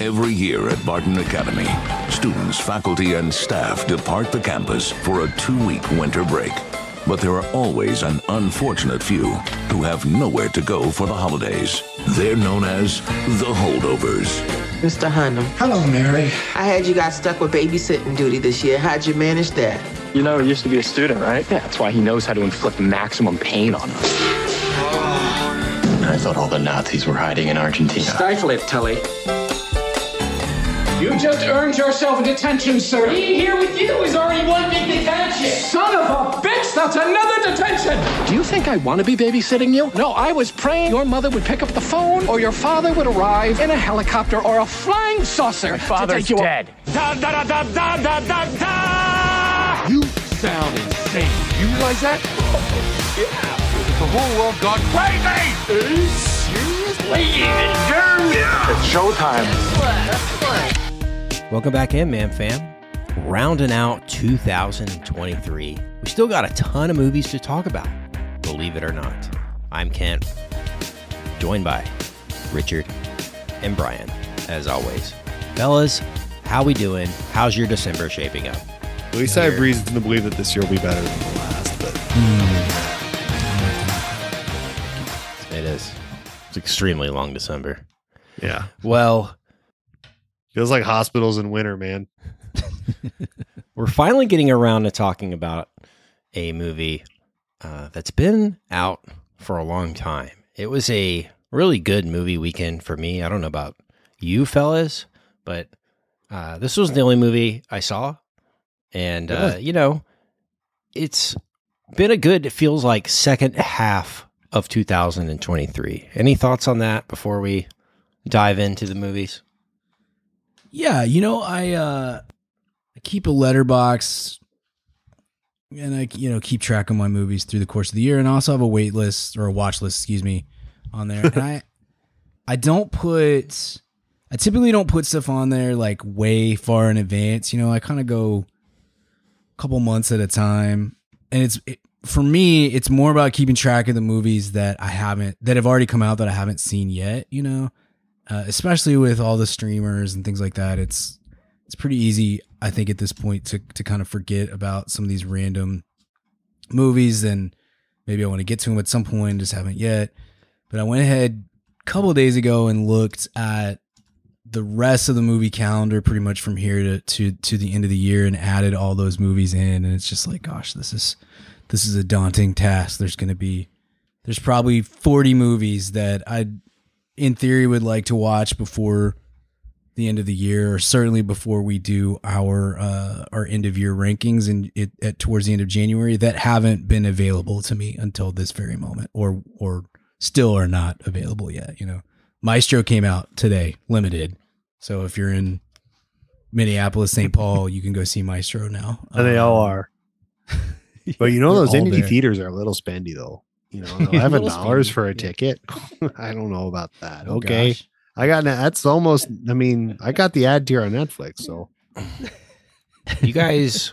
Every year at Barton Academy, students, faculty, and staff depart the campus for a two week winter break. But there are always an unfortunate few who have nowhere to go for the holidays. They're known as the holdovers. Mr. Hunham. Hello, Mary. I had you got stuck with babysitting duty this year. How'd you manage that? You know, he used to be a student, right? Yeah, that's why he knows how to inflict maximum pain on us. I thought all the Nazis were hiding in Argentina. Stifle it, Tully. You just earned yourself a detention, sir. Being here with you is already one big detention. Son of a bitch, that's another detention. Do you think I want to be babysitting you? No, I was praying your mother would pick up the phone or your father would arrive in a helicopter or a flying saucer. My father's you dead. Da, da, da, da, da, da, da. You sound insane. You realize that? yeah. The whole world gone crazy. Seriously? It's showtime. Welcome back in, man fam. Rounding out 2023. We still got a ton of movies to talk about, believe it or not. I'm Kent, joined by Richard and Brian, as always. Fellas, how we doing? How's your December shaping up? At least I have reason to believe that this year will be better than the last, but It is. It's extremely long December. yeah. Well, Feels like hospitals in winter, man. we're finally getting around to talking about a movie uh, that's been out for a long time. It was a really good movie weekend for me. I don't know about you fellas, but uh, this was the only movie I saw. And, uh, you know, it's been a good, it feels like second half of 2023. Any thoughts on that before we dive into the movies? Yeah, you know, I uh I keep a Letterboxd and I you know keep track of my movies through the course of the year and I also have a wait list or a watch list, excuse me, on there. and I I don't put I typically don't put stuff on there like way far in advance, you know, I kind of go a couple months at a time. And it's it, for me, it's more about keeping track of the movies that I haven't that have already come out that I haven't seen yet, you know uh, especially with all the streamers and things like that. It's it's pretty easy, I think, at this point to to kind of forget about some of these random movies, and maybe I want to get to them at some point, just haven't yet. But I went ahead a couple days ago and looked at the rest of the movie calendar, pretty much from here to to to the end of the year, and added all those movies in, and it's just like, gosh, this is this is a daunting task. There's going to be there's probably 40 movies that I in theory would like to watch before the end of the year or certainly before we do our uh our end of year rankings and it at towards the end of January that haven't been available to me until this very moment or or still are not available yet, you know. Maestro came out today, limited. So if you're in Minneapolis, St. Paul, you can go see Maestro now. And they all Um, are. But you know those indie there. theaters are a little spendy though. You know, eleven dollars for a yeah. ticket. I don't know about that. Oh, okay, gosh. I got that's almost. I mean, I got the ad tier on Netflix, so You guys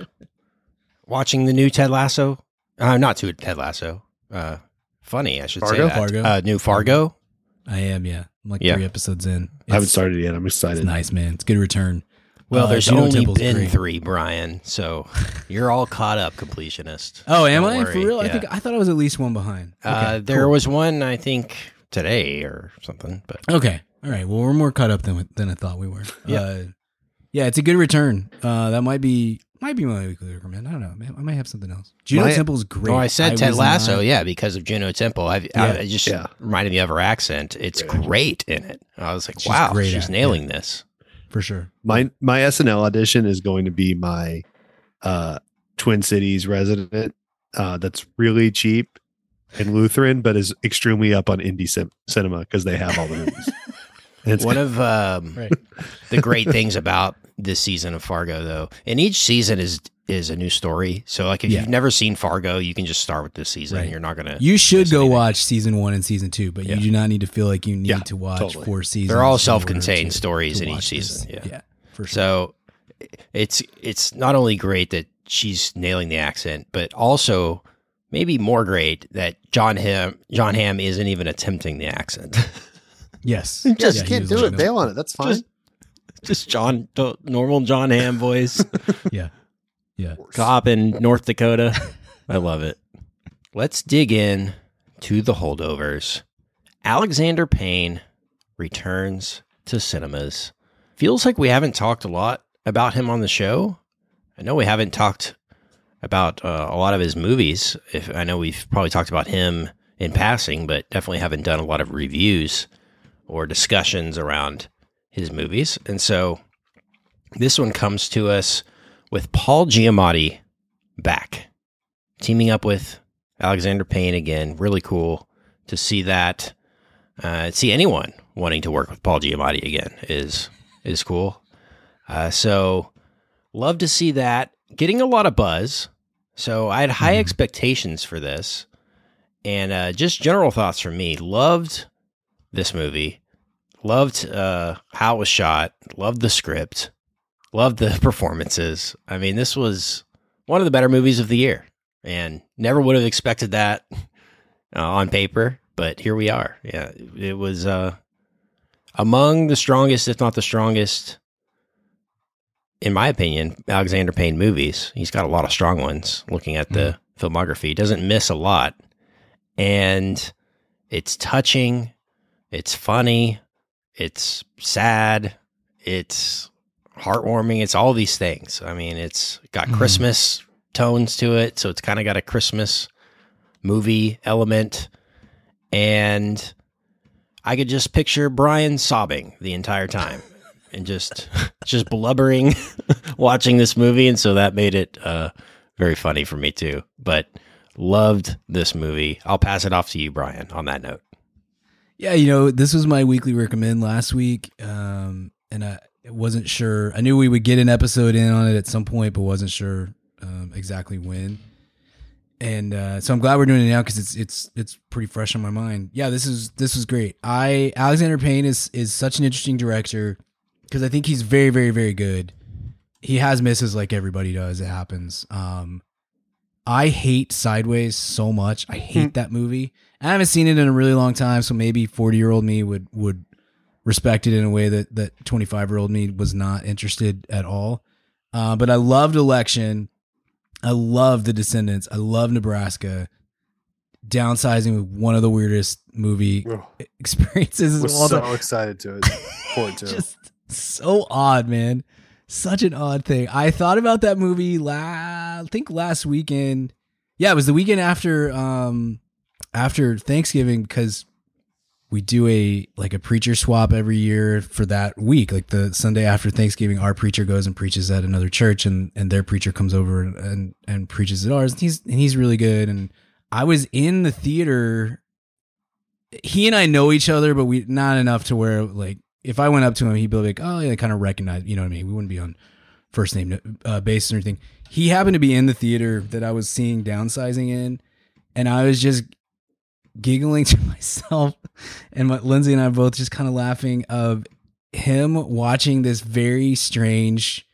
watching the new Ted Lasso? Uh, not to Ted Lasso. Uh, funny, I should Fargo? say that. Fargo? Uh, new Fargo. I am, yeah. I'm like Yeah. three episodes in. I haven't started yet. I'm It's excited. nice, man. It's good return. Well, Uh, there's Juno only Temple's been great. three, Brian. So you're all caught up, completionist. Oh, am Don't I for worry, real? I think I thought I was at least one behind. uh, there cool. was one, I think, today or something. But Okay, all right. Well, we're more caught up than than I thought we were. Yeah. uh, yeah. It's a good return. Uh, that might be might be my weekly recommend. I don't know. I might have something else. Juno My- Temple's great. oh, I said Ted was Lasso, not- yeah, because of Juno Temple. I've, I, Yeah, it just yeah. reminded me of her accent. It's great in it. I was like, She's wow, great she's at it, nailing this. For sure. My my SNL audition is going to be my uh Twin Cities resident. Uh, that's really cheap and Lutheran, but is extremely up on indie cin- cinema because they have all the movies. It's One of um, Right. the great things about this season of Fargo, though, and each season is is a new story. So, like, if Yeah. you've never seen Fargo, you can just start with this season. Right. You're not gonna. You should go anything. watch season one and season two, but Yeah. you do not need to feel like you need Yeah, to watch totally. four seasons. They're all self-contained to- stories to in each watch this. season, yeah. yeah, for sure. So, it's it's not only great that she's nailing the accent, but also maybe more great that Jon Hamm Jon Hamm isn't even attempting the accent. yes, just can't do it. Bail on it. That's fine. Just- Just John, the normal Jon Hamm voice. Yeah. Yeah. Cop in North Dakota. I love it. Let's dig in to the holdovers. Alexander Payne returns to cinemas. Feels like we haven't talked a lot about him on the show. I know we haven't talked about uh, a lot of his movies. If I know we've probably talked about him in passing, but definitely haven't done a lot of reviews or discussions around his movies. And so this one comes to us with Paul Giamatti back, teaming up with Alexander Payne again. Really cool to see that. Uh, see anyone wanting to work with Paul Giamatti again is is cool. Uh, so love to see that. Getting a lot of buzz. So I had high expectations for this, and uh, just general thoughts from me. Loved this movie. Loved uh, how it was shot. Loved the script. Loved the performances. I mean, this was one of the better movies of the year, and never would have expected that uh, on paper. But here we are. Yeah, it was uh, among the strongest, if not the strongest, in my opinion, Alexander Payne movies. He's got a lot of strong ones. Looking at the filmography, he doesn't miss a lot, and it's touching. It's funny. It's sad. It's heartwarming. It's all these things. I mean, it's got Mhm. Christmas tones to it, so it's kind of got a Christmas movie element, and I could just picture Brian sobbing the entire time and just just blubbering watching this movie, and so that made it uh, very funny for me too. But loved this movie. I'll pass it off to you, Brian. On that note, Yeah, you know, this was my weekly recommend last week, um, and I wasn't sure. I knew we would get an episode in on it at some point, but wasn't sure um, exactly when. And uh, so I'm glad we're doing it now because it's it's it's pretty fresh on my mind. Yeah, this is this was great. I Alexander Payne is is such an interesting director because I think he's very very very good. He has misses like everybody does. It happens. Um, I hate Sideways so much. I hate that movie. I haven't seen it in a really long time, so maybe 40 year old me would would respect it in a way that that 25 year old me was not interested at all. Uh, but I loved Election. I love The Descendants. I love Nebraska. Downsizing with one of the weirdest movie experiences of was all so time. excited to it. Point to. Just so odd, man. Such an odd thing. I thought about that movie la- I think last weekend. Yeah, it was the weekend after um after Thanksgiving because we do a like a preacher swap every year for that week. Like the Sunday after Thanksgiving, our preacher goes and preaches at another church and and their preacher comes over and and, and preaches at ours. And he's and he's really good and I was in the theater he and I know each other, but we not enough to where like if I went up to him, he'd be like, "Oh, yeah," kind of recognize, you know what I mean? We wouldn't be on first name uh, basis or anything. He happened to be in the theater that I was seeing downsizing in, and I was just giggling to myself, and my, Lindsay and I both just kind of laughing of him watching this very strange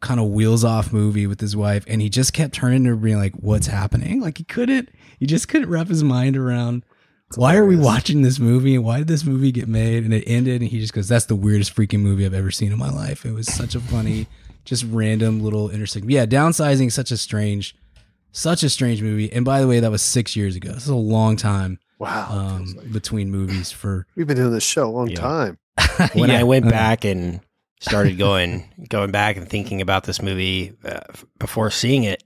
kind of wheels off movie with his wife, and he just kept turning to being like, "What's happening?" Like he couldn't, he just couldn't wrap his mind around why are we watching this movie? And why did this movie get made? And it ended and he just goes that's the weirdest freaking movie i've ever seen in my life. It was such a funny just random little intersect yeah downsizing is such a strange such a strange movie and by the way that was six years ago this is a long time Wow. um, between movies for We've been doing this show a long Yeah. time. when Yeah. I went Okay. back and started going going back and thinking about this movie uh, f- before seeing it,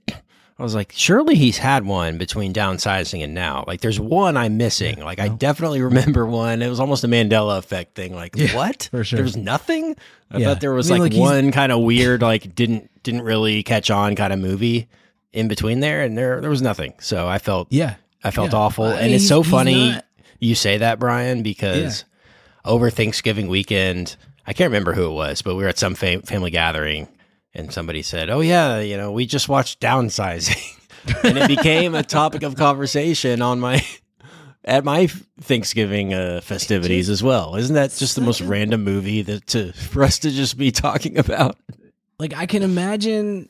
I was like, surely he's had one between downsizing and now. Like, there's one I'm missing. Like, I definitely remember one. It was almost a Mandela effect thing. Like, Yeah, what? for sure. There was nothing. I Yeah. thought there was I mean, like, like, one kind of weird, like didn't didn't really catch on kind of movie in between there, and there there was nothing. So I felt yeah I felt Yeah. awful, I and mean, it's so funny not- you say that, Brian, because over Thanksgiving weekend, I can't remember who it was, but we were at some fam- family gathering, and somebody said, "Oh yeah, you know, we just watched Downsizing," and it became a topic of conversation on my at my Thanksgiving uh, festivities as well. Isn't that just the most random movie that to for us to just be talking about? like I can imagine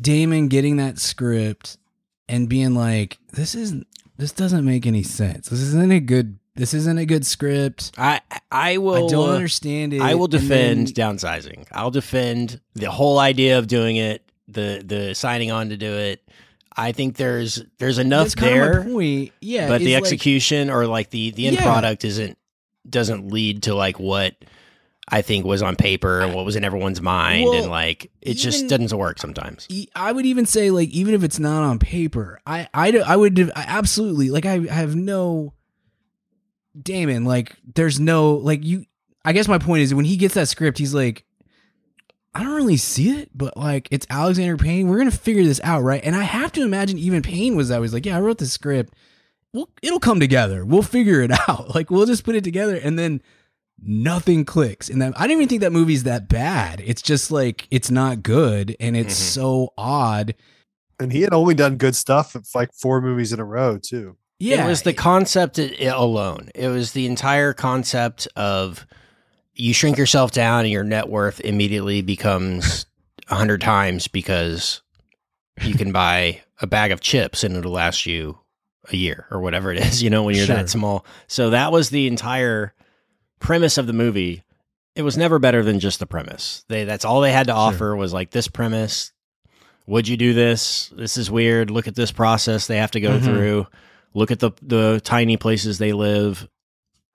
Damon getting that script and being like, "This isn't. this doesn't make any sense. This isn't a good this isn't a good script. I I will. I don't understand it. I will defend then- downsizing. I'll defend the whole idea of doing it, the the signing on to do it. I think there's there's enough there, point. Yeah, but the is, like- execution or like the the end Yeah. product isn't doesn't lead to like what I think was on paper and what was in everyone's mind, Well, and like it just doesn't work sometimes. I would even say like even if it's not on paper, I I, I would I absolutely like I, I have no Damon like there's no like you I guess my point is when he gets that script he's like I don't really see it but like it's Alexander Payne. We're going to figure this out right? And I have to imagine even Payne was always like yeah I wrote the script. Well it'll come together. We'll figure it out. Like we'll just put it together. And then nothing clicks and that I don't even think that movie's that bad it's just like it's not good and it's Mhm. so odd And he had only done good stuff like four movies in a row too. yeah it was the concept i- i- alone. It was the entire concept of you shrink yourself down and your net worth immediately becomes a hundred times because you can buy a bag of chips and it'll last you a year or whatever it is, you know, when you're Sure. that small. So that was the entire premise of the movie. It was never better than just the premise. They that's all they had to offer was like this premise. Would you do this? This is weird. Look at this process they have to go Mhm. through. Look at the the tiny places they live.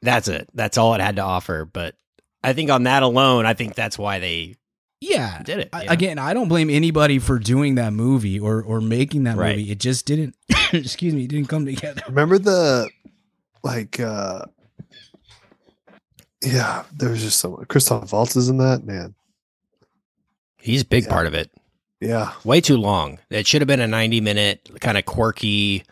That's it. That's all it had to offer. But I think on that alone, I think that's why they yeah did it. I- again I don't blame anybody for doing that movie or or making that Right. movie it just didn't excuse me it didn't come together Remember the like uh yeah, there was just someone Christoph Waltz is in that, man. He's a big Yeah. part of it. Yeah. way too long. It should have been a 90 minute kind of quirky,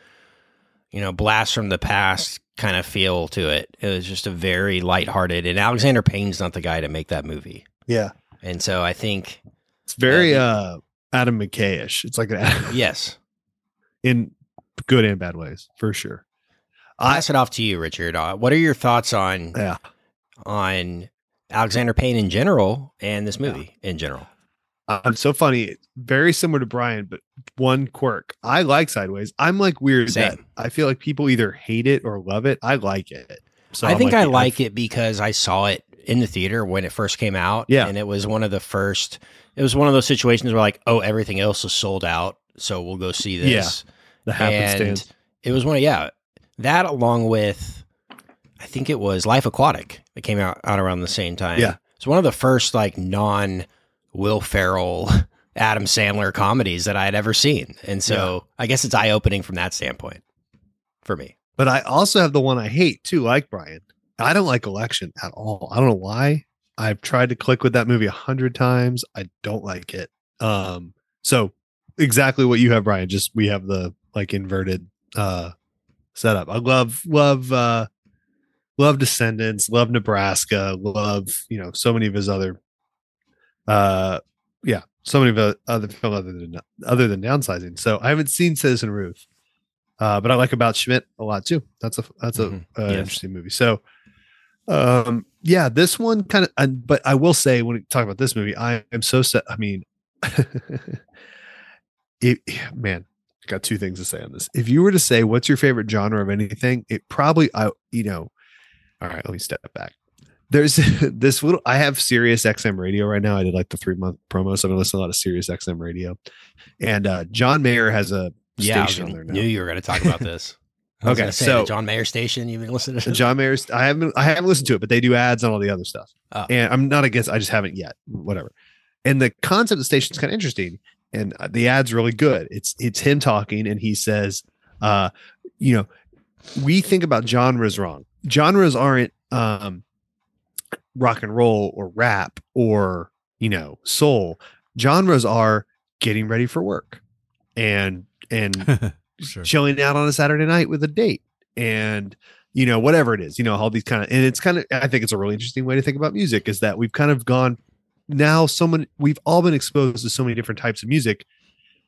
you know, blast from the past kind of feel to it. It was just a very lighthearted and Alexander Payne's not the guy to make that movie. Yeah. And so I think It's very Yeah. uh Adam McKay-ish. It's like an Adam, yes. in good and bad ways, for sure. I'll pass it off to you, Richard. Uh, what are your thoughts on Yeah. On Alexander Payne in general and this movie in general? I'm so funny. Very similar to Brian, but one quirk. I like Sideways. I'm like weird Same. I feel like people either hate it or love it. I like it. So I I'm think I the- like it because I saw it in the theater when it first came out. Yeah. And it was one of the first, it was one of those situations where like, oh, everything else is sold out. So we'll go see this. Yeah. the happenstance. And it was one of, yeah, that along with, I think it was Life Aquatic that came out, out around the same time. Yeah. It's one of the first like non Will Ferrell, Adam Sandler comedies that I had ever seen. And so I guess it's eye opening from that standpoint for me. But I also have the one I hate too, like Brian. I don't like Election at all. I don't know why. I've tried to click with that movie a hundred times. I don't like it. Um, so exactly what you have, Brian. Just we have the like inverted uh setup. I love love uh love Descendants, love Nebraska, love you know so many of his other uh yeah so many of the other film other than other than downsizing. So I haven't seen Citizen Ruth. Uh, but I like about Schmidt a lot too. That's a that's a Mhm. uh, Yes. interesting movie. So, um, yeah, this one kind of. But I will say when we talk about this movie, I am so set. I mean, it man, I got two things to say on this. If you were to say what's your favorite genre of anything, it probably I you know. All right, let me step back. There's this little. I have Sirius XM radio right now. I did like the three month promo, so I've been listening to a lot of Sirius XM radio. And uh John Mayer has a Yeah, I station on there now. knew you were going to talk about this. Okay, say, so- John Mayer station. You've been listening to John Mayer's. I haven't. I haven't listened to it, but they do ads on all the other stuff. Oh. And I'm not against. I just haven't yet. Whatever. And the concept of the station is kind of interesting, and uh, the ad's really good. It's it's him talking, and he says, uh, you know, we think about genres wrong. Genres aren't um, rock and roll or rap or you know soul. Genres are getting ready for work, and and sure chilling out on a Saturday night with a date and you know whatever it is you know all these kind of and it's kind of I think it's a really interesting way to think about music is that we've kind of gone now someone we've all been exposed to so many different types of music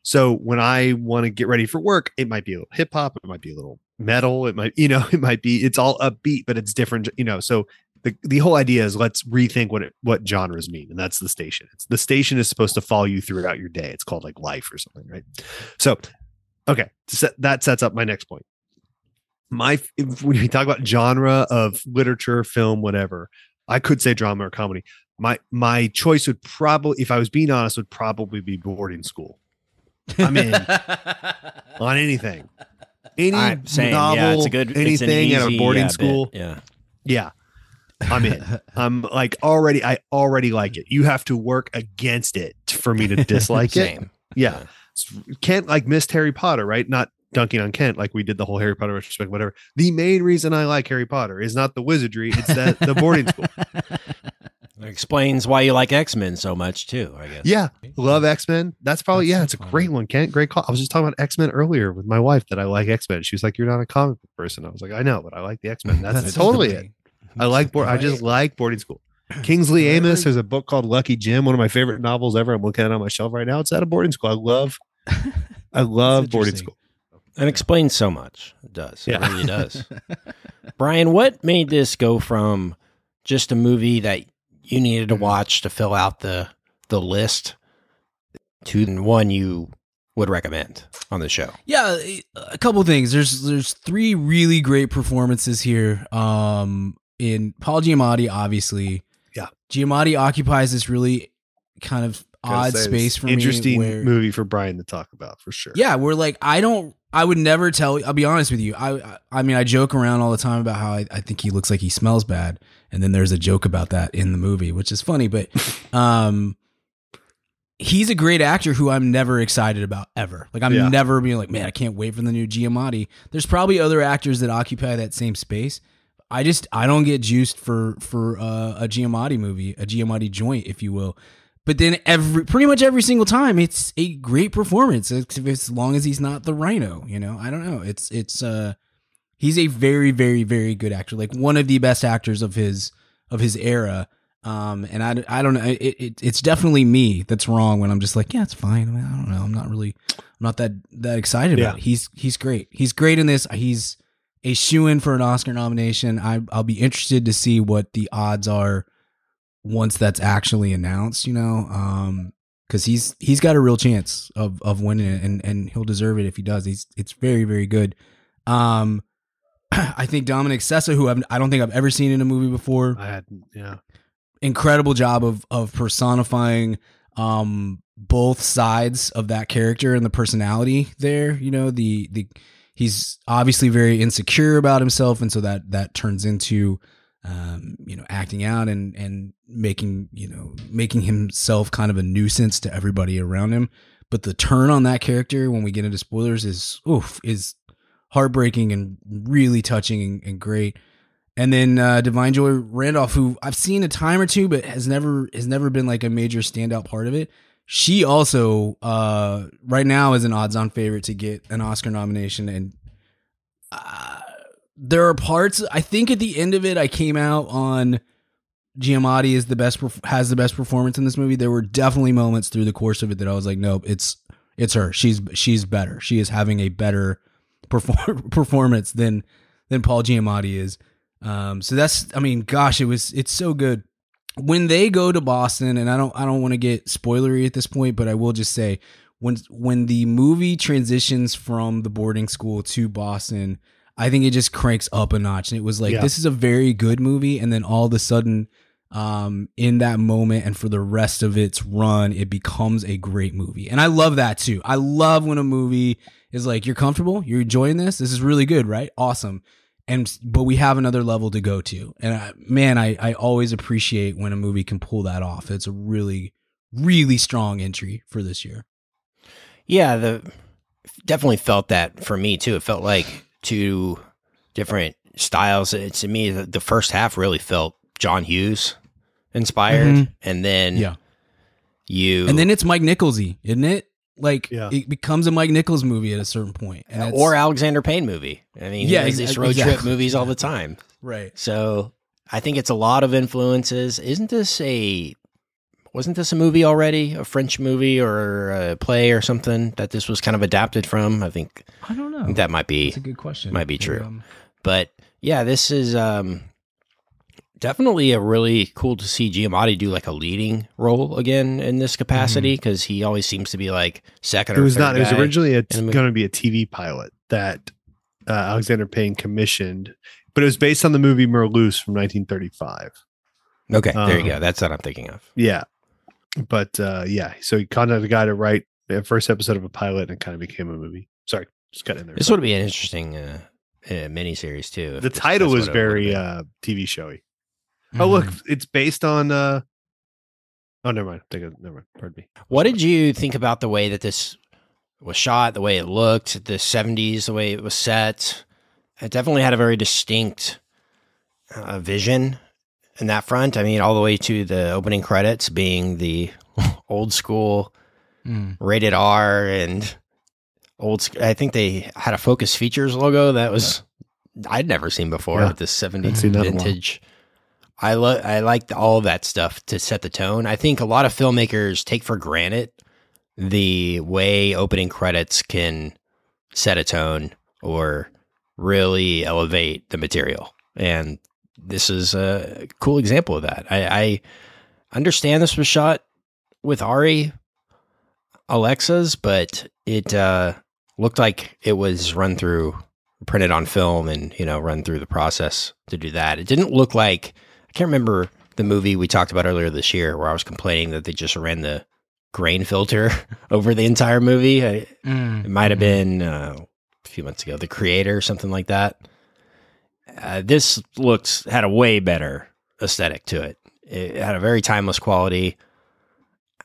so when I want to get ready for work it might be a little hip hop it might be a little metal it might you know it might be it's all upbeat but it's different you know so the, the whole idea is let's rethink what it, what genres mean and that's the station it's the station is supposed to follow you throughout your day it's called like life or something right so okay set, that sets up my next point my if we talk about genre of literature, film, whatever, I could say drama or comedy. My my choice would probably, if I was being honest, would probably be boarding school. I'm in on anything. Any I'm saying, novel, yeah, it's a good- it's an anything at a boarding yeah, bit, school. yeah. Yeah. I'm in. I'm like already I already like it. You have to work against it for me to dislike it. Same. Yeah. Kent like missed Harry Potter, right? Not dunking on Kent like we did the whole Harry Potter retrospect, whatever. The main reason I like Harry Potter is not the wizardry, it's that the boarding school. It explains why you like X Men so much too. I guess. Yeah. Love X-Men. That's probably That's yeah, so it's a funny. great one, Kent. Great call. I was just talking about X-Men earlier with my wife that I like X-Men. She was like, You're not a comic book person. I was like, I know, but I like the X-Men. That's, That's totally it. I like board. I just like boarding school. Kingsley Amis. There's a book called Lucky Jim, one of my favorite novels ever. I'm looking at it on my shelf right now. It's at a boarding school. I love, I love boarding school. and explains so much. It does. It Yeah. really does. Brian, what made this go from just a movie that you needed to watch to fill out the the list to one you would recommend on the show? Yeah, a couple things. There's there's three really great performances here. Um, in Paul Giamatti, obviously. Yeah. Giamatti occupies this really kind of odd space for interesting me. Where, movie for Brian to talk about for sure. yeah, we're like I don't. I would never tell. I'll be honest with you. I I- I mean, I joke around all the time about how I, I think he looks like he smells bad, and then there's a joke about that in the movie, which is funny. But um, he's a great actor who I'm never excited about ever. Like I'm Yeah. never being like, man, I can't wait for the new Giamatti. There's probably other actors that occupy that same space. I just I don't get juiced for for uh, a Giamatti movie, a Giamatti joint, if you will. But then every pretty much every single time, it's a great performance. As, as long as he's not the Rhino, you know. I don't know. It's it's uh he's a very very very good actor, like one of the best actors of his of his era. Um, and I, I don't know. It, it it's definitely me that's wrong when I'm just like, yeah, it's fine. I, mean, I don't know. I'm not really, I'm not that that excited about it. He's he's great. He's great in this. He's a shoe in for an Oscar nomination. I I'll be interested to see what the odds are once that's actually announced. You know, um, because he's he's got a real chance of of winning it, and and he'll deserve it if he does. He's it's very very good. Um, I think Dominic Sessa, who I've, I don't think I've ever seen in a movie before, I had yeah. incredible job of of personifying um both sides of that character and the personality there you know the the he's obviously very insecure about himself and so that that turns into um you know acting out and and making you know making himself kind of a nuisance to everybody around him but the turn on that character when we get into spoilers is oof is heartbreaking and really touching and, and great and then uh, Da'Vine Joy Randolph, who I've seen a time or two, but has never has never been like a major standout part of it. She also uh, right now is an odds-on favorite to get an Oscar nomination, and uh, there are parts. I think at the end of it, I came out on Giamatti is the best has the best performance in this movie. There were definitely moments through the course of it that I was like, nope, it's it's her. She's she's better. She is having a better perform- performance than than Paul Giamatti is. Um, so that's, I mean, gosh, it was, it's so good when they go to Boston. And I don't, I don't want to get spoilery at this point, but I will just say when, when the movie transitions from the boarding school to Boston, I think it just cranks up a notch. And it was like, Yeah. this is a very good movie. And then all of a sudden, um, in that moment and for the rest of its run, it becomes a great movie. And I love that too. I love when a movie is like, you're comfortable, you're enjoying this, this is really good, right? Awesome. And but we have another level to go to. And I, man, I, I always appreciate when a movie can pull that off. It's a really, really strong entry for this year. Yeah, the definitely felt that for me too. It felt like two different styles. It, to me, the, the first half really felt John Hughes inspired, Mhm. and then Yeah. you And then it's Mike Nicholsy, isn't it? Like Yeah. it becomes a Mike Nichols movie at a certain point. And or Alexander Payne movie. I mean, Yeah, yeah, these ex- road trip exactly. movies all the time. right. So I think it's a lot of influences. Isn't this a wasn't this a movie already? A French movie or a play or something that this was kind of adapted from? I think I don't know. I think that might be That's a good question. might be true. Um, But yeah, this is um definitely a really cool to see Giamatti do like a leading role again in this capacity because he always seems to be like second It or was third not. It was originally a, in a movie. going to be a TV pilot that uh, Alexander Payne commissioned, but it was based on the movie Merlusse from 1935. Okay, there you Um, go. That's what I'm thinking of. Yeah, but uh, yeah, so he contacted a guy to write the first episode of a pilot, and it kind of became a movie. Sorry, just got in there. This would be an interesting uh, uh, miniseries too. the title was what it would've very uh, TV showy. Oh look, Mhm. it's based on. uh Oh, never mind. Take it. Never mind. Pardon me. What did you think about the way that this was shot, the way it looked, the 70s, the way it was set? It definitely had a very distinct uh, vision in that front. I mean, all the way to the opening credits being the old school Mm. rated R and old. sc- I think they had a Focus Features logo that was I'd never seen before Yeah. with this 70s Haven't seen I love I liked all that stuff to set the tone. I think a lot of filmmakers take for granted the way opening credits can set a tone or really elevate the material. And this is a cool example of that. I, I understand this was shot with Arri Alexas, but it uh, looked like it was run through, printed on film, and you know, run through the process to do that. It didn't look like can't remember the movie we talked about earlier this year where I was complaining that they just ran the grain filter over the entire movie. I, Mm. it might have been uh, a few months ago, The Creator, or something like that. Uh, this looks had a way better aesthetic to it. It had a very timeless quality,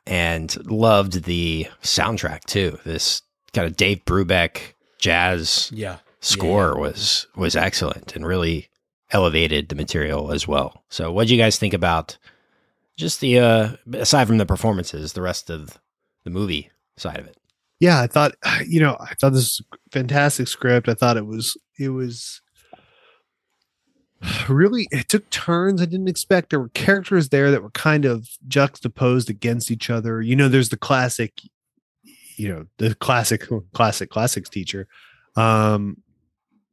and loved the soundtrack too. This kind of Dave Brubeck jazz Yeah. score was was excellent and really elevated the material as well. So, what do you guys think about just the uh, aside from the performances, the rest of the movie side of it? Yeah, I thought you know I thought this fantastic script. I thought it was it was really it took turns I didn't expect. There were characters there that were kind of juxtaposed against each other. You know, there's the classic, you know, the classic classic classics teacher. Um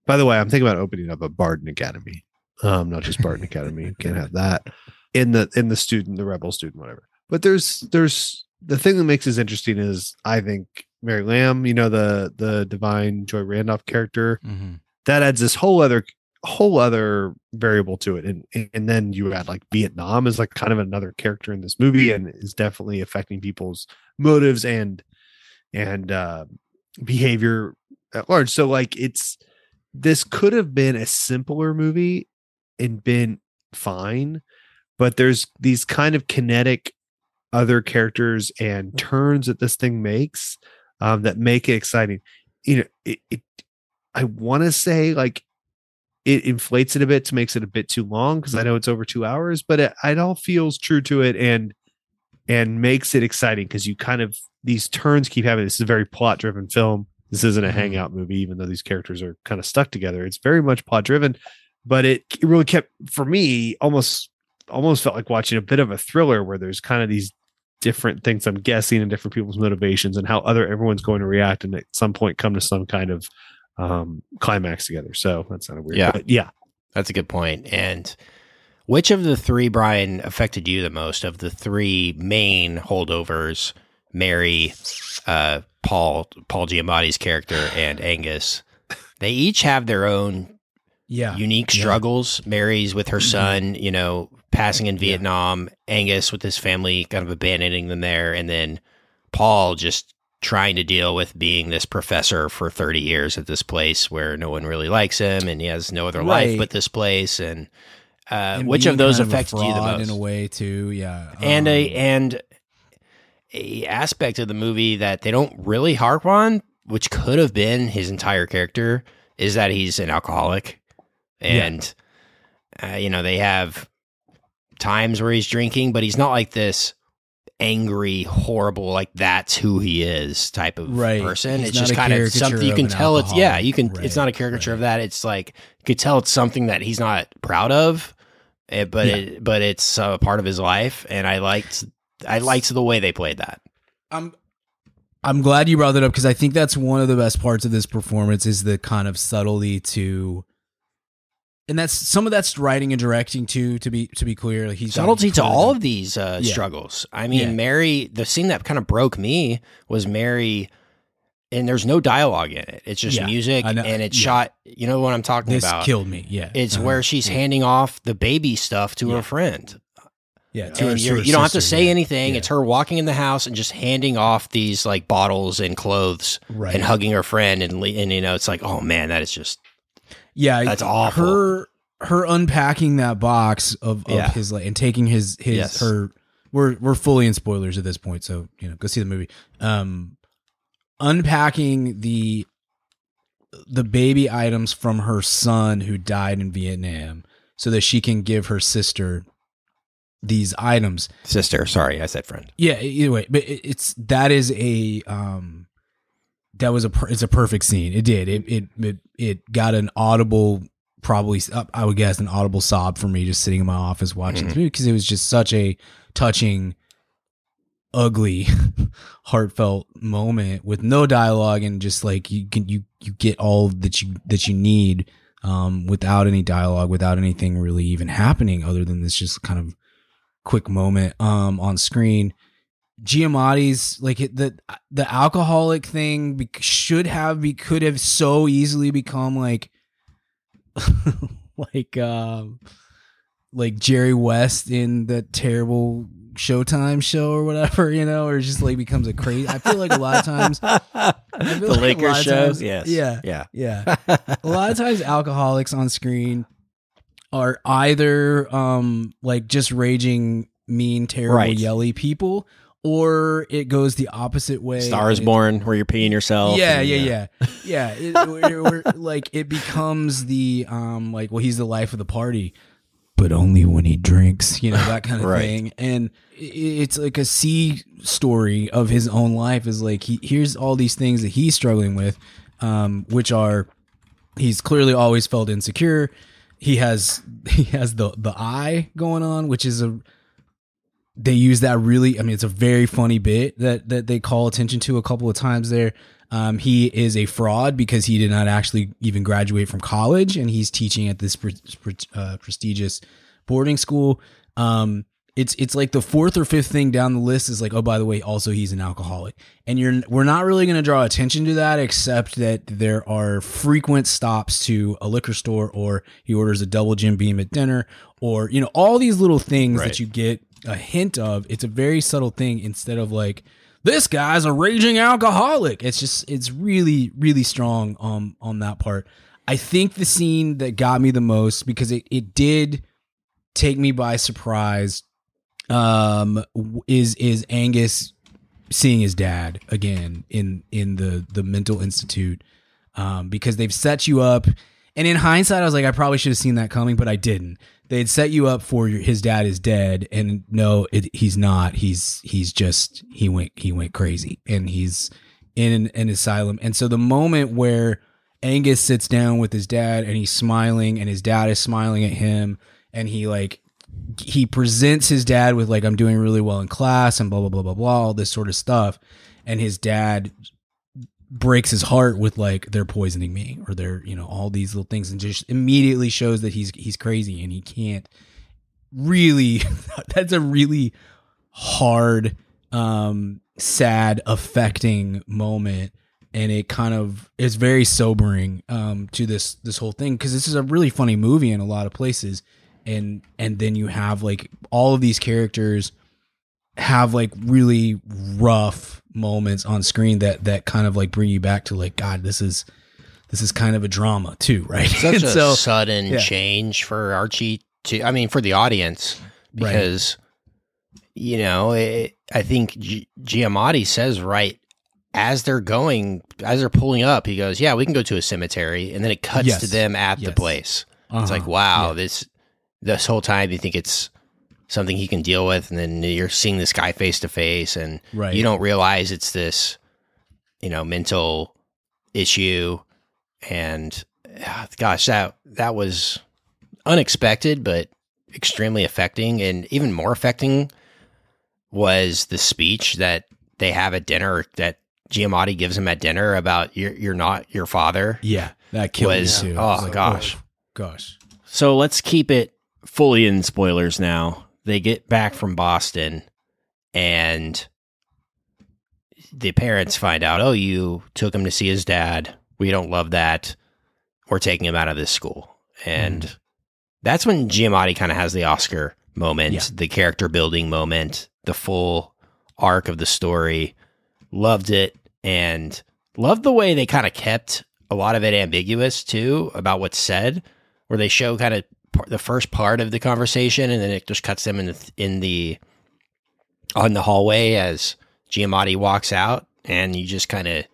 by the way, I'm thinking about opening up a Barton Academy. Um, not just Barton Academy. You can't have that in the in the student, the rebel student, whatever. But there's there's the thing that makes this interesting is I think Mary Lamb, you know, the the Da'Vine Joy Randolph character, Mm-hmm. that adds this whole other whole other variable to it. And and then you add like Vietnam is like kind of another character in this movie and is definitely affecting people's motives and and uh behavior at large. So like it's this could have been a simpler movie and been fine, but there's these kind of kinetic other characters and turns that this thing makes um, that make it exciting. You know, it, it I want to say like it inflates it a bit to makes it a bit too long because I know it's over two hours, but it, it all feels true to it and and makes it exciting because you kind of these turns keep having. This is a very plot driven film. This isn't a Mhm. hangout movie, even though these characters are kind of stuck together. It's very much plot driven, but it, it really kept for me almost almost felt like watching a bit of a thriller where there's kind of these different things I'm guessing and different people's motivations and how other everyone's going to react and at some point come to some kind of um climax together. So that sounded weird. Yeah. But yeah. That's a good point. And which of the three, Brian, affected you the most of the three main holdovers? Mary, uh, Paul, Paul Giamatti's character, and Angus. They each have their own Yeah. unique Yeah. struggles. Mary's with her Mhm. son, you know, passing in Vietnam. Angus with his family, kind of abandoning them there, and then Paul just trying to deal with being this professor for 30 years at this place where no one really likes him and he has no other life but this place and uh, And which of those affected you the most in a way too? Yeah. and a Um, and a aspect of the movie that they don't really harp on which could have been his entire character is that he's an alcoholic and uh, you know they have times where he's drinking but he's not like this angry horrible like that's who he is type of Right. person. He's it's just kind of something you can an tell it's yeah you can Right, it's not a caricature of that. It's like you could tell it's something that he's not proud of eh, but Yeah. it, but it's a part of his life and i liked i liked the way they played that. I'm I'm glad you brought that up because I think that's one of the best parts of this performance is the kind of subtlety to and that's some of that's writing and directing too to be to be clear like he's subtlety to all of these uh, Yeah. struggles. I mean, Yeah. Mary. The scene that kind of broke me was Mary and there's no dialogue in it. It's just Yeah, music and it's shot. You know what I'm talking This about? killed me. Yeah, It's Uh-huh. where she's handing off the baby stuff to her friend. Yeah, to her- to her you don't have to say anything. It's her walking in the house and just handing off these like bottles and clothes Right. and hugging her friend and and you know it's like oh man that is just Yeah, That's awful. Her her unpacking that box of, of Yeah. his like and taking his his Yes. her we're we're fully in spoilers at this point, so you know, go see the movie. Um unpacking the the baby items from her son who died in Vietnam so that she can give her sister these items. sister. Sorry, I said friend. Yeah, either way, but it's that is a um that was a per, it's a perfect scene. It did. It it it, it got an audible probably uh, I would guess an audible sob for me just sitting in my office watching Mhm. this movie because it was just such a touching ugly heartfelt moment with no dialogue and just like you can you you get all that you that you need um without any dialogue without anything really even happening other than this just kind of quick moment um on screen Giamatti's like the the alcoholic thing be, should have be could have so easily become like like um like Jerry West in that terrible Showtime show or whatever, you know, or just like becomes a crazy. I feel like a lot of times the like Lakers shows. times- yes. yeah, Yeah. yeah. a lot of times alcoholics on screen are either um like just raging mean terrible Right. yelly people or it goes the opposite way Stars Born, where you're peeing yourself. yeah, and, yeah, yeah, yeah. It, or- or, like it becomes the um, like, well, he's the life of the party, but only when he drinks, you know, that kind of Right. thing. And it's like a C story of his own life. Is like he here's all these things that he's struggling with, um, which are he's clearly always felt insecure. He has he has the the eye going on, which is a they use that really i mean it's a very funny bit that that they call attention to a couple of times there. Um, he is a fraud because he did not actually even graduate from college and he's teaching at this pre- pre- uh, prestigious boarding school. Um, it's it's like the fourth or fifth thing down the list is like oh by the way also he's an alcoholic. And you're we're not really going to draw attention to that except that there are frequent stops to a liquor store or he orders a double Jim Beam at dinner or you know all these little things Right. that you get a hint of it's a very subtle thing instead of like this guy's a raging alcoholic. It's just it's really really strong um on that part. I think the scene that got me the most because it, it did take me by surprise um is is angus seeing his dad again in in the the mental institute um because they've set you up. And in hindsight i was like i probably should have seen that coming but i didn't they'd set you up for your, his dad is dead and no it, he's not. He's he's just he went he went crazy and he's in an, an asylum. And so the moment where angus sits down with his dad and he's smiling and his dad is smiling at him and he like he presents his dad with like i'm doing really well in class and blah blah blah blah blah all this sort of stuff and his dad breaks his heart with like they're poisoning me or they're you know all these little things and just immediately shows that he's he's crazy and he can't really that's a really hard um sad affecting moment. And it kind of is very sobering um to this this whole thing because this is a really funny movie in a lot of places. And and then you have like all of these characters have like really rough moments on screen that that kind of like bring you back to like god this is this is kind of a drama too right Such a so- sudden yeah. change for Archie to, I mean, for the audience, Right. because, you know, it, I think G- Giamatti says right as they're going, as they're pulling up, he goes, Yeah, we can go to a cemetery. And then it cuts Yes. to them at the Yes. place. It's Uh-huh. like, wow, Yeah. this, this whole time you think it's something he can deal with. And then you're seeing this guy face to face and Right. you don't realize it's this, you know, mental issue. And ah, gosh, that, that was unexpected, but extremely affecting. And even more affecting was the speech that they have at dinner that Giamatti gives him at dinner about you're, you're not your father. yeah that killed Was- me too oh, I like, gosh. oh, gosh So let's keep it fully in spoilers now. They get back from Boston and the parents find out, oh, you took him to see his dad. We don't love that. We're taking him out of this school. And Mm. that's when Giamatti kind of has the Oscar moment, Yeah. the character building moment, the full arc of the story. Loved it and loved the way they kind of kept a lot of it ambiguous too about what's said, where they show kind of the first part of the conversation and then it just cuts them in the, in the on the hallway as Giamatti walks out, and you just kind of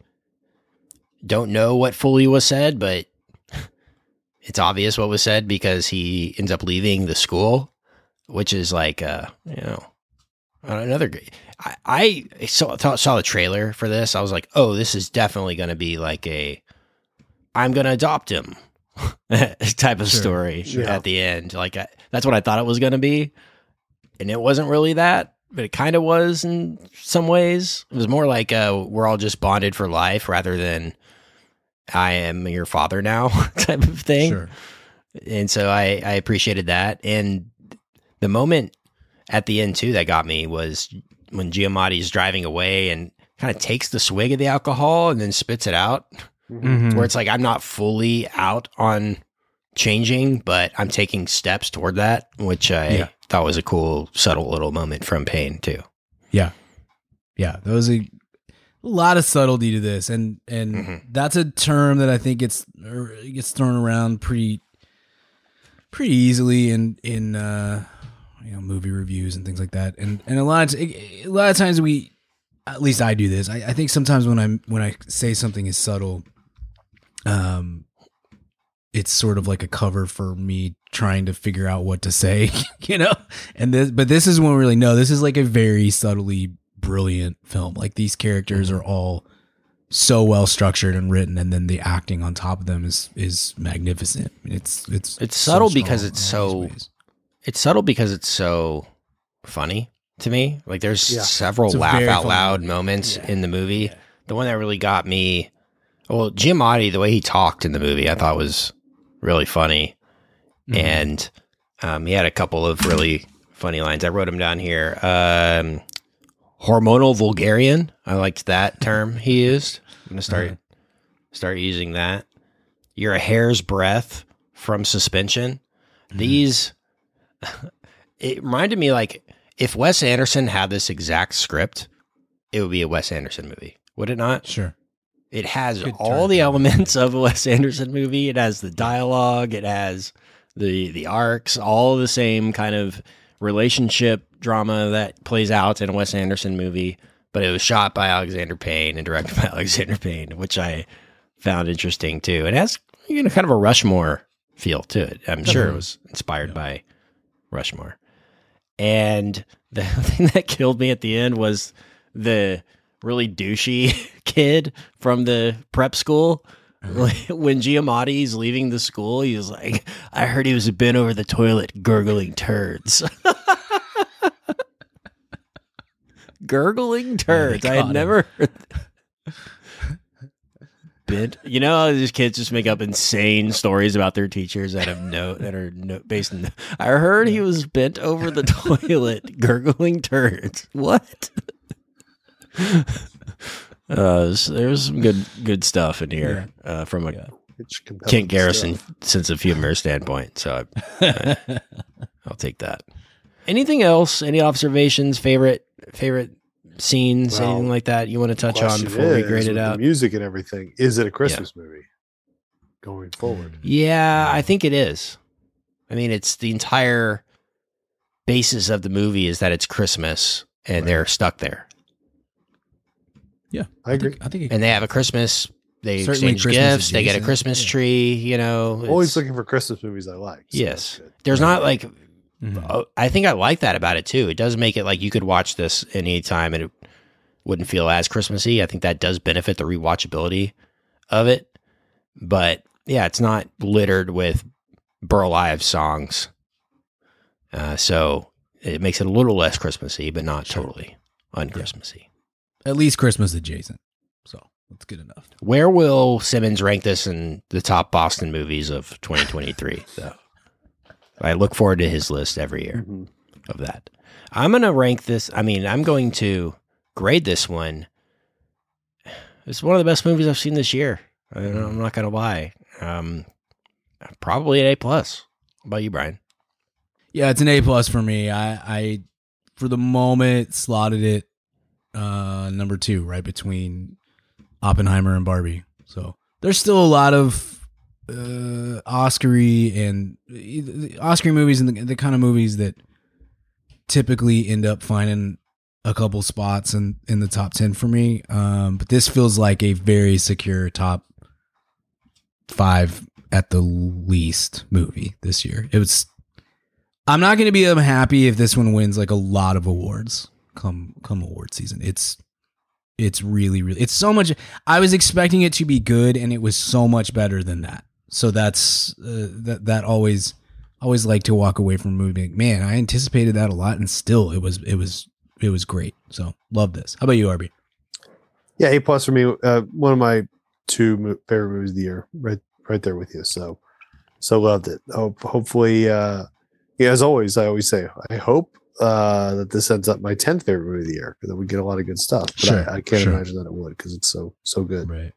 don't know what fully was said, but it's obvious what was said because he ends up leaving the school, which is like, uh, you know, another great. I, I saw saw the trailer for this. I was like, oh, this is definitely going to be like a, I'm going to adopt him type of Sure, story sure. at the end. Like I, that's what I thought it was going to be, and it wasn't really that, but it kind of was in some ways. It was more like uh, we're all just bonded for life rather than I am your father now type of thing. Sure. And so I, I appreciated that. And the moment at the end too that got me was when Giamatti's driving away and kind of takes the swig of the alcohol and then spits it out. Mhm. Where it's like I'm not fully out on changing, but I'm taking steps toward that, which I Yeah. thought was a cool, subtle little moment from Payne too. Yeah. Yeah. There was a, lot of subtlety to this. And and Mhm. that's a term that I think gets gets thrown around pretty pretty easily in in uh you know movie reviews and things like that. And and a lot of t- a lot of times we at least I do this. I, I think sometimes when I'm when I say something is subtle, um it's sort of like a cover for me trying to figure out what to say, you know? And this but this is when we really know this is like a very subtly brilliant film. Like these characters are all so well structured and written and then the acting on top of them is is magnificent. It's it's It's so subtle strong because it's so ways. it's subtle because it's so funny to me. Like there's Yeah. several laugh out funny loud movie. moments Yeah. in the movie. The one that really got me, well, Giamatti, the way he talked in the movie, I thought was really funny, Mhm. and um, he had a couple of really funny lines. I wrote them down here. Um, hormonal vulgarian. I liked that term he used. I'm gonna start Uh-huh. start using that. You're a hair's breadth from suspension. Mm-hmm. These it reminded me like if Wes Anderson had this exact script, it would be a Wes Anderson movie, would it not? Sure. It has Good all turn. the elements of a Wes Anderson movie. It has the dialogue, it has the the arcs, all the same kind of relationship drama that plays out in a Wes Anderson movie, but it was shot by Alexander Payne and directed by Alexander Payne, which I found interesting too. It has you know kind of a Rushmore feel to it. I'm sure it was inspired by Rushmore. And the thing that killed me at the end was the really douchey kid from the prep school. Uh-huh. When Giamatti's leaving the school, he was like, I heard he was bent over the toilet gurgling turds. gurgling oh turds. I him. had never heard bent. You know, how these kids just make up insane stories about their teachers that have no that are no, based in. I heard he was bent over the toilet gurgling turds. What? Uh, there's, there's some good good stuff in here uh, from a It's Kent Garrison stuff. sense of humor standpoint. So I, I'll take that. Anything else? Any observations? Favorite favorite scenes? Well, anything like that you want to touch on Question before we grade it with the out? music and everything. Is it a Christmas movie going forward? Yeah, I think it is. I mean, it's the entire basis of the movie is that it's Christmas and they're stuck there, Yeah. I agree. think, I think and they have a Christmas. They Certainly exchange Christmas gifts. They get a Christmas yeah. tree. You know, Always looking for Christmas movies I like. so yes. that's good. There's not like Mhm. Oh, I think I like that about it too. It does make it like you could watch this any time and it wouldn't feel as Christmassy. I think that does benefit the rewatchability of it. But yeah, it's not littered with Burl Ives songs. Uh, so it makes it a little less Christmassy, but not totally unchristmassy. At least Christmas adjacent. So that's good enough. Where will Simmons rank this in the top Boston movies of 2023? though? I look forward to his list every year. Mhm. of that. I'm going to rank this. I mean, I'm going to grade this one It's one of the best movies I've seen this year. I, I'm not gonna lie. Um, probably an A plus. How about you, Brian? Yeah, it's an A plus for me. I, I, for the moment, slotted it uh number two, right between Oppenheimer and Barbie. So there's still a lot of uh Oscary and the Oscar movies and the, the kind of movies that typically end up finding a couple spots in in the top 10 for me. Um but this feels like a very secure top 5 at the least movie this year. It was i'm not going to be happy if this one wins like a lot of awards come come award season it's it's really really it's so much i was expecting it to be good and it was so much better than that so that's uh, that that always always like to walk away from a movie man i anticipated that a lot and still it was it was it was great so love this how about you arby Yeah, A plus for me. Uh, one of my two mo- favorite movies of the year. Right, right there with you. So, so loved it. Hope, hopefully, uh, yeah. As always, I always say, I hope uh, that this ends up my tenth favorite movie of the year because then we get a lot of good stuff. But Sure, I, I can't sure. imagine that it would because it's so so good. right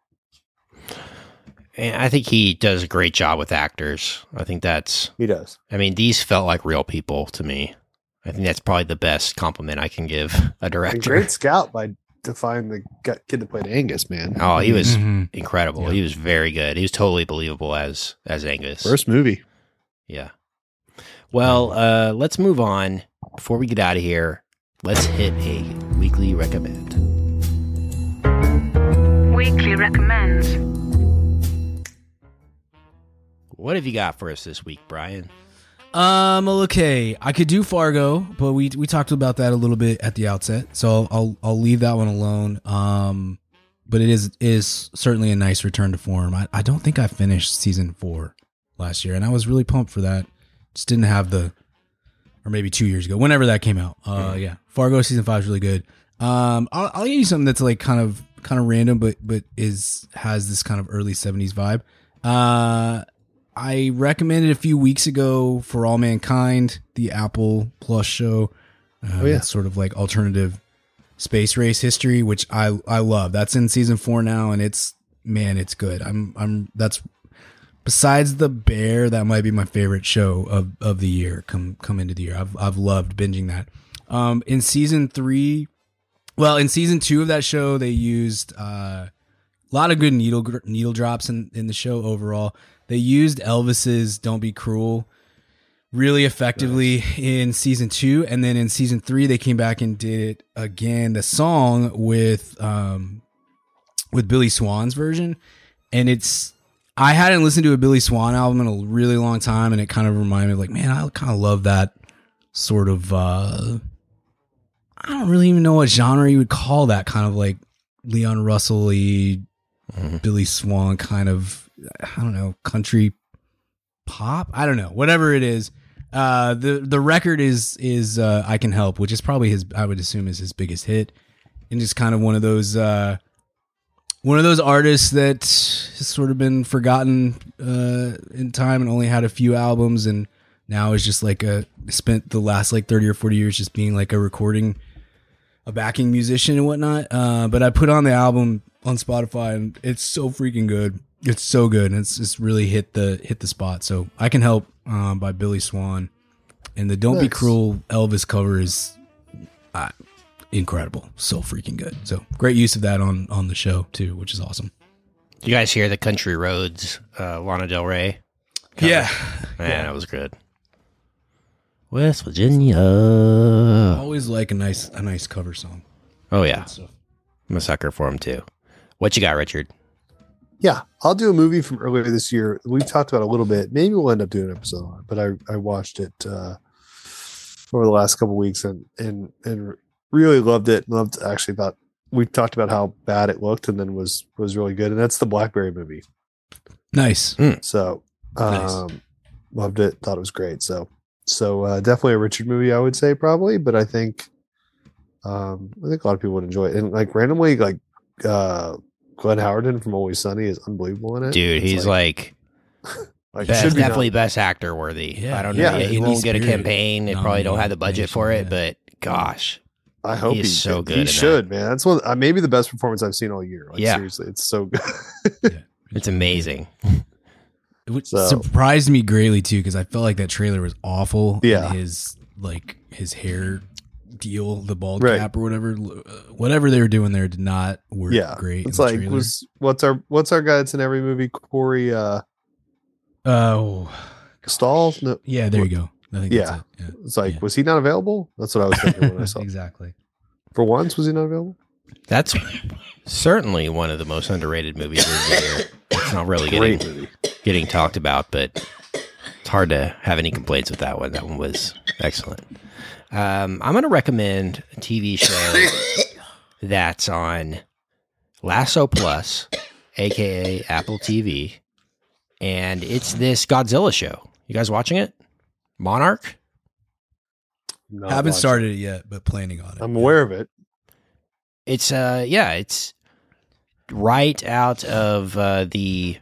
And I think he does a great job with actors. I think that's. He does. I mean, these felt like real people to me. I think that's probably the best compliment I can give a And director. great scout by defying the kid that played Angus. Man, Oh, he was Mhm. incredible. Yeah. He was very good. He was totally believable as as Angus. first movie. Yeah. Well, uh, let's move on. Before we get out of here, let's hit a weekly recommend. Weekly recommends. What have you got for us this week, Brian? Um. Okay, I could do Fargo, but we we talked about that a little bit at the outset, so I'll I'll, I'll leave that one alone. Um, but it is is certainly a nice return to form. I, I don't think I finished season four last year, and I was really pumped for that. Just didn't have the, or maybe two years ago, whenever that came out. Uh, yeah, Fargo season five is really good. Um, I'll, I'll give you something that's like kind of kind of random, but but is has this kind of early '70s vibe. Uh, I recommended a few weeks ago for All Mankind, the Apple Plus show. Uh, Oh, yeah. Sort of like alternative space race history, which I I love. That's in season four now, and it's man, it's good. I'm I'm that's besides the Bear, that might be my favorite show of of the year. Come come into the year, I've I've loved binging that. Um, in season three, well, in season two of that show, they used uh, a lot of good needle needle drops in in the show overall. They used Elvis's "Don't Be Cruel" really effectively in season two, and then in season three they came back and did it again. The song with um with Billy Swan's version, and it's I hadn't listened to a Billy Swan album in a really long time, and it kind of reminded me of like, man, I kind of love that sort of. uh I don't really even know what genre you would call that kind of like Leon Russell Billy Swan kind of I don't know country pop? I don't know. Whatever it is. Uh the the record is is uh I can help which is probably his I would assume is his biggest hit and just kind of one of those uh one of those artists that has sort of been forgotten uh in time and only had a few albums and now is just like a spent the last like 30 or 40 years just being like a recording a backing musician and whatnot. Uh, but I put on the album on Spotify and it's so freaking good. It's so good. And it's just really hit the hit the spot. So I can help um, by Billy Swan. And the Don't Be Cruel Elvis cover is uh, incredible. So freaking good. So great use of that on on the show too, which is awesome. You guys hear the Country Roads, uh, Lana Del Rey? Yeah. Man, that was good. West Virginia. Always like a nice a nice cover song. Oh yeah, I'm a sucker for him too. What you got, Richard? Yeah, I'll do a movie from earlier this year. We've talked about it a little bit. Maybe we'll end up doing an episode on it, but I, I watched it uh, over the last couple weeks and and and really loved it. Loved actually thought we talked about how bad it looked and then was was really good. And that's the Blackberry movie. Nice. So Nice. um, loved it. Thought it was great. So so uh, definitely a Richard movie, I would say probably. But I think um, I think a lot of people would enjoy it. And like randomly, like uh, Glenn Howerton from Always Sunny is unbelievable in it. Dude, It's he's like, like best, should be definitely nom- best actor worthy. Yeah, I don't know. yeah, Yeah, he won't get a campaign. They probably don't have the budget for it, nomination, but gosh, I hope He he, is so he good in that. should, man. That's one uh, maybe the best performance I've seen all year. Like, Yeah. seriously, it's so good. It's amazing. It would- So- surprised me greatly too because I felt like that trailer was awful. Yeah. and his like his hair deal, the bald Right. cap or whatever, uh, whatever they were doing there did not work yeah, great. It's like trailer. was what's our what's our guy that's in every movie? Corey uh, oh Stoll. No, yeah, there you go. I think Yeah. that's it. Yeah. it's like Yeah. was he not available? That's what I was thinking when I saw. it. exactly. For once, was he not available? That's certainly one of the most underrated movies of the year. It's not really Great getting movie. getting talked about, but it's hard to have any complaints with that one. That one was excellent. Um, I'm going to recommend a TV show that's on Lasso Plus, aka Apple TV, and it's this Godzilla show. You guys watching it? Monarch. Not Haven't watching. started it yet, but planning on it. I'm aware of it. It's uh yeah, it's right out of uh, the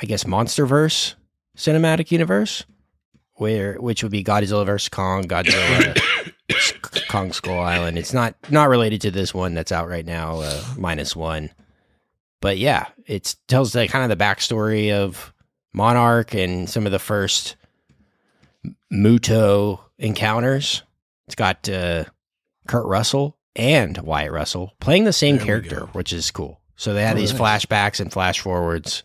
I guess MonsterVerse cinematic universe, where which would be Godzilla vs Kong, Godzilla, S- Kong Skull Island. It's not not related to this one that's out right now, uh, minus one. But yeah, it tells the kind of the backstory of Monarch and some of the first MUTO encounters. It's got uh, Kurt Russell and Wyatt Russell playing the same There character, which is cool. So they had Oh, these nice. flashbacks and flash forwards,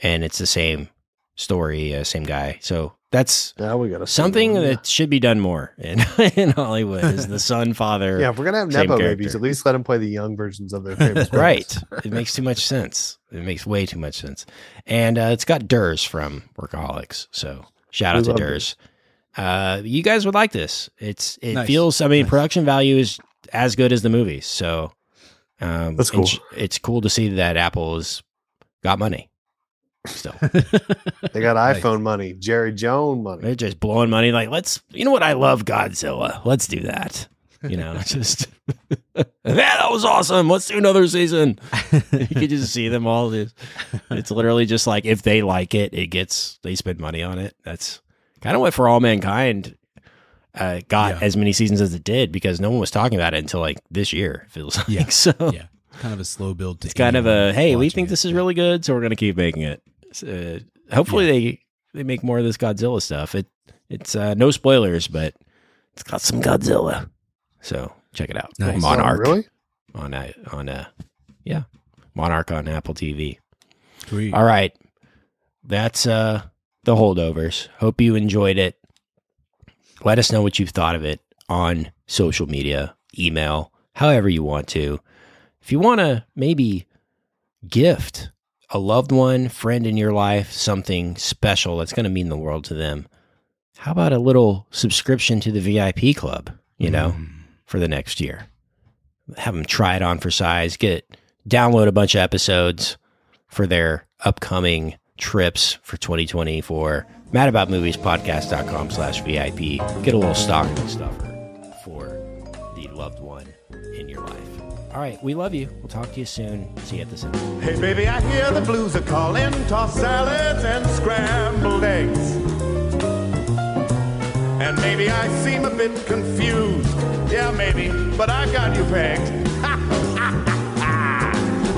and it's the same story, uh, same guy. So that's Now we got something that should be done more in in Hollywood. Is the son father? Yeah, if we're gonna have same Nepo character. babies, at least let them play the young versions of their famous movies. right. It makes too much sense. It makes way too much sense. And uh, it's got Durs from Workaholics. So shout We out to love Durs. Uh, you guys would like this. It's it Nice. feels. I mean, Nice. production value is as good as the movies. So um, That's cool. It's, it's cool to see that Apple has got money. Still, They got Nice. iPhone money, Jerry Jones money. they're just blowing money. Like, let's. You know what? I love Godzilla. Let's do that. You know, just that was awesome. Let's do another season. you can just see them all. It's, it's literally just like if they like it, it gets they spend money on it. That's kind of what For All Mankind uh, got Yeah. as many seasons as it did because no one was talking about it until like this year. It feels like Yeah. so. yeah, kind of a slow build. To It's kind of a hey, we think it. this is really good, so we're gonna keep making it. Uh, hopefully they they make more of this Godzilla stuff. It it's uh, no spoilers, but it's got some Godzilla. So check it out. Nice. Monarch Oh, really? on a on a yeah Monarch on Apple TV. Sweet. All right, that's uh the holdovers. Hope you enjoyed it. Let us know what you've thought of it on social media, email, however you want to. If you want to maybe gift a loved one, friend in your life, something special that's going to mean the world to them, how about a little subscription to the VIP club, you know, Mm. for the next year? Have them try it on for size, get download a bunch of episodes for their upcoming trips for 2024. MadAboutMoviesPodcast.com slash VIP. Get a little stocking stuffer for the loved one in your life. All right, we love you. We'll talk to you soon. See you at the cinema. Hey, baby, I hear the blues are calling. Toss salads and scrambled eggs. And maybe I seem a bit confused. Yeah, maybe, but I got you pegged.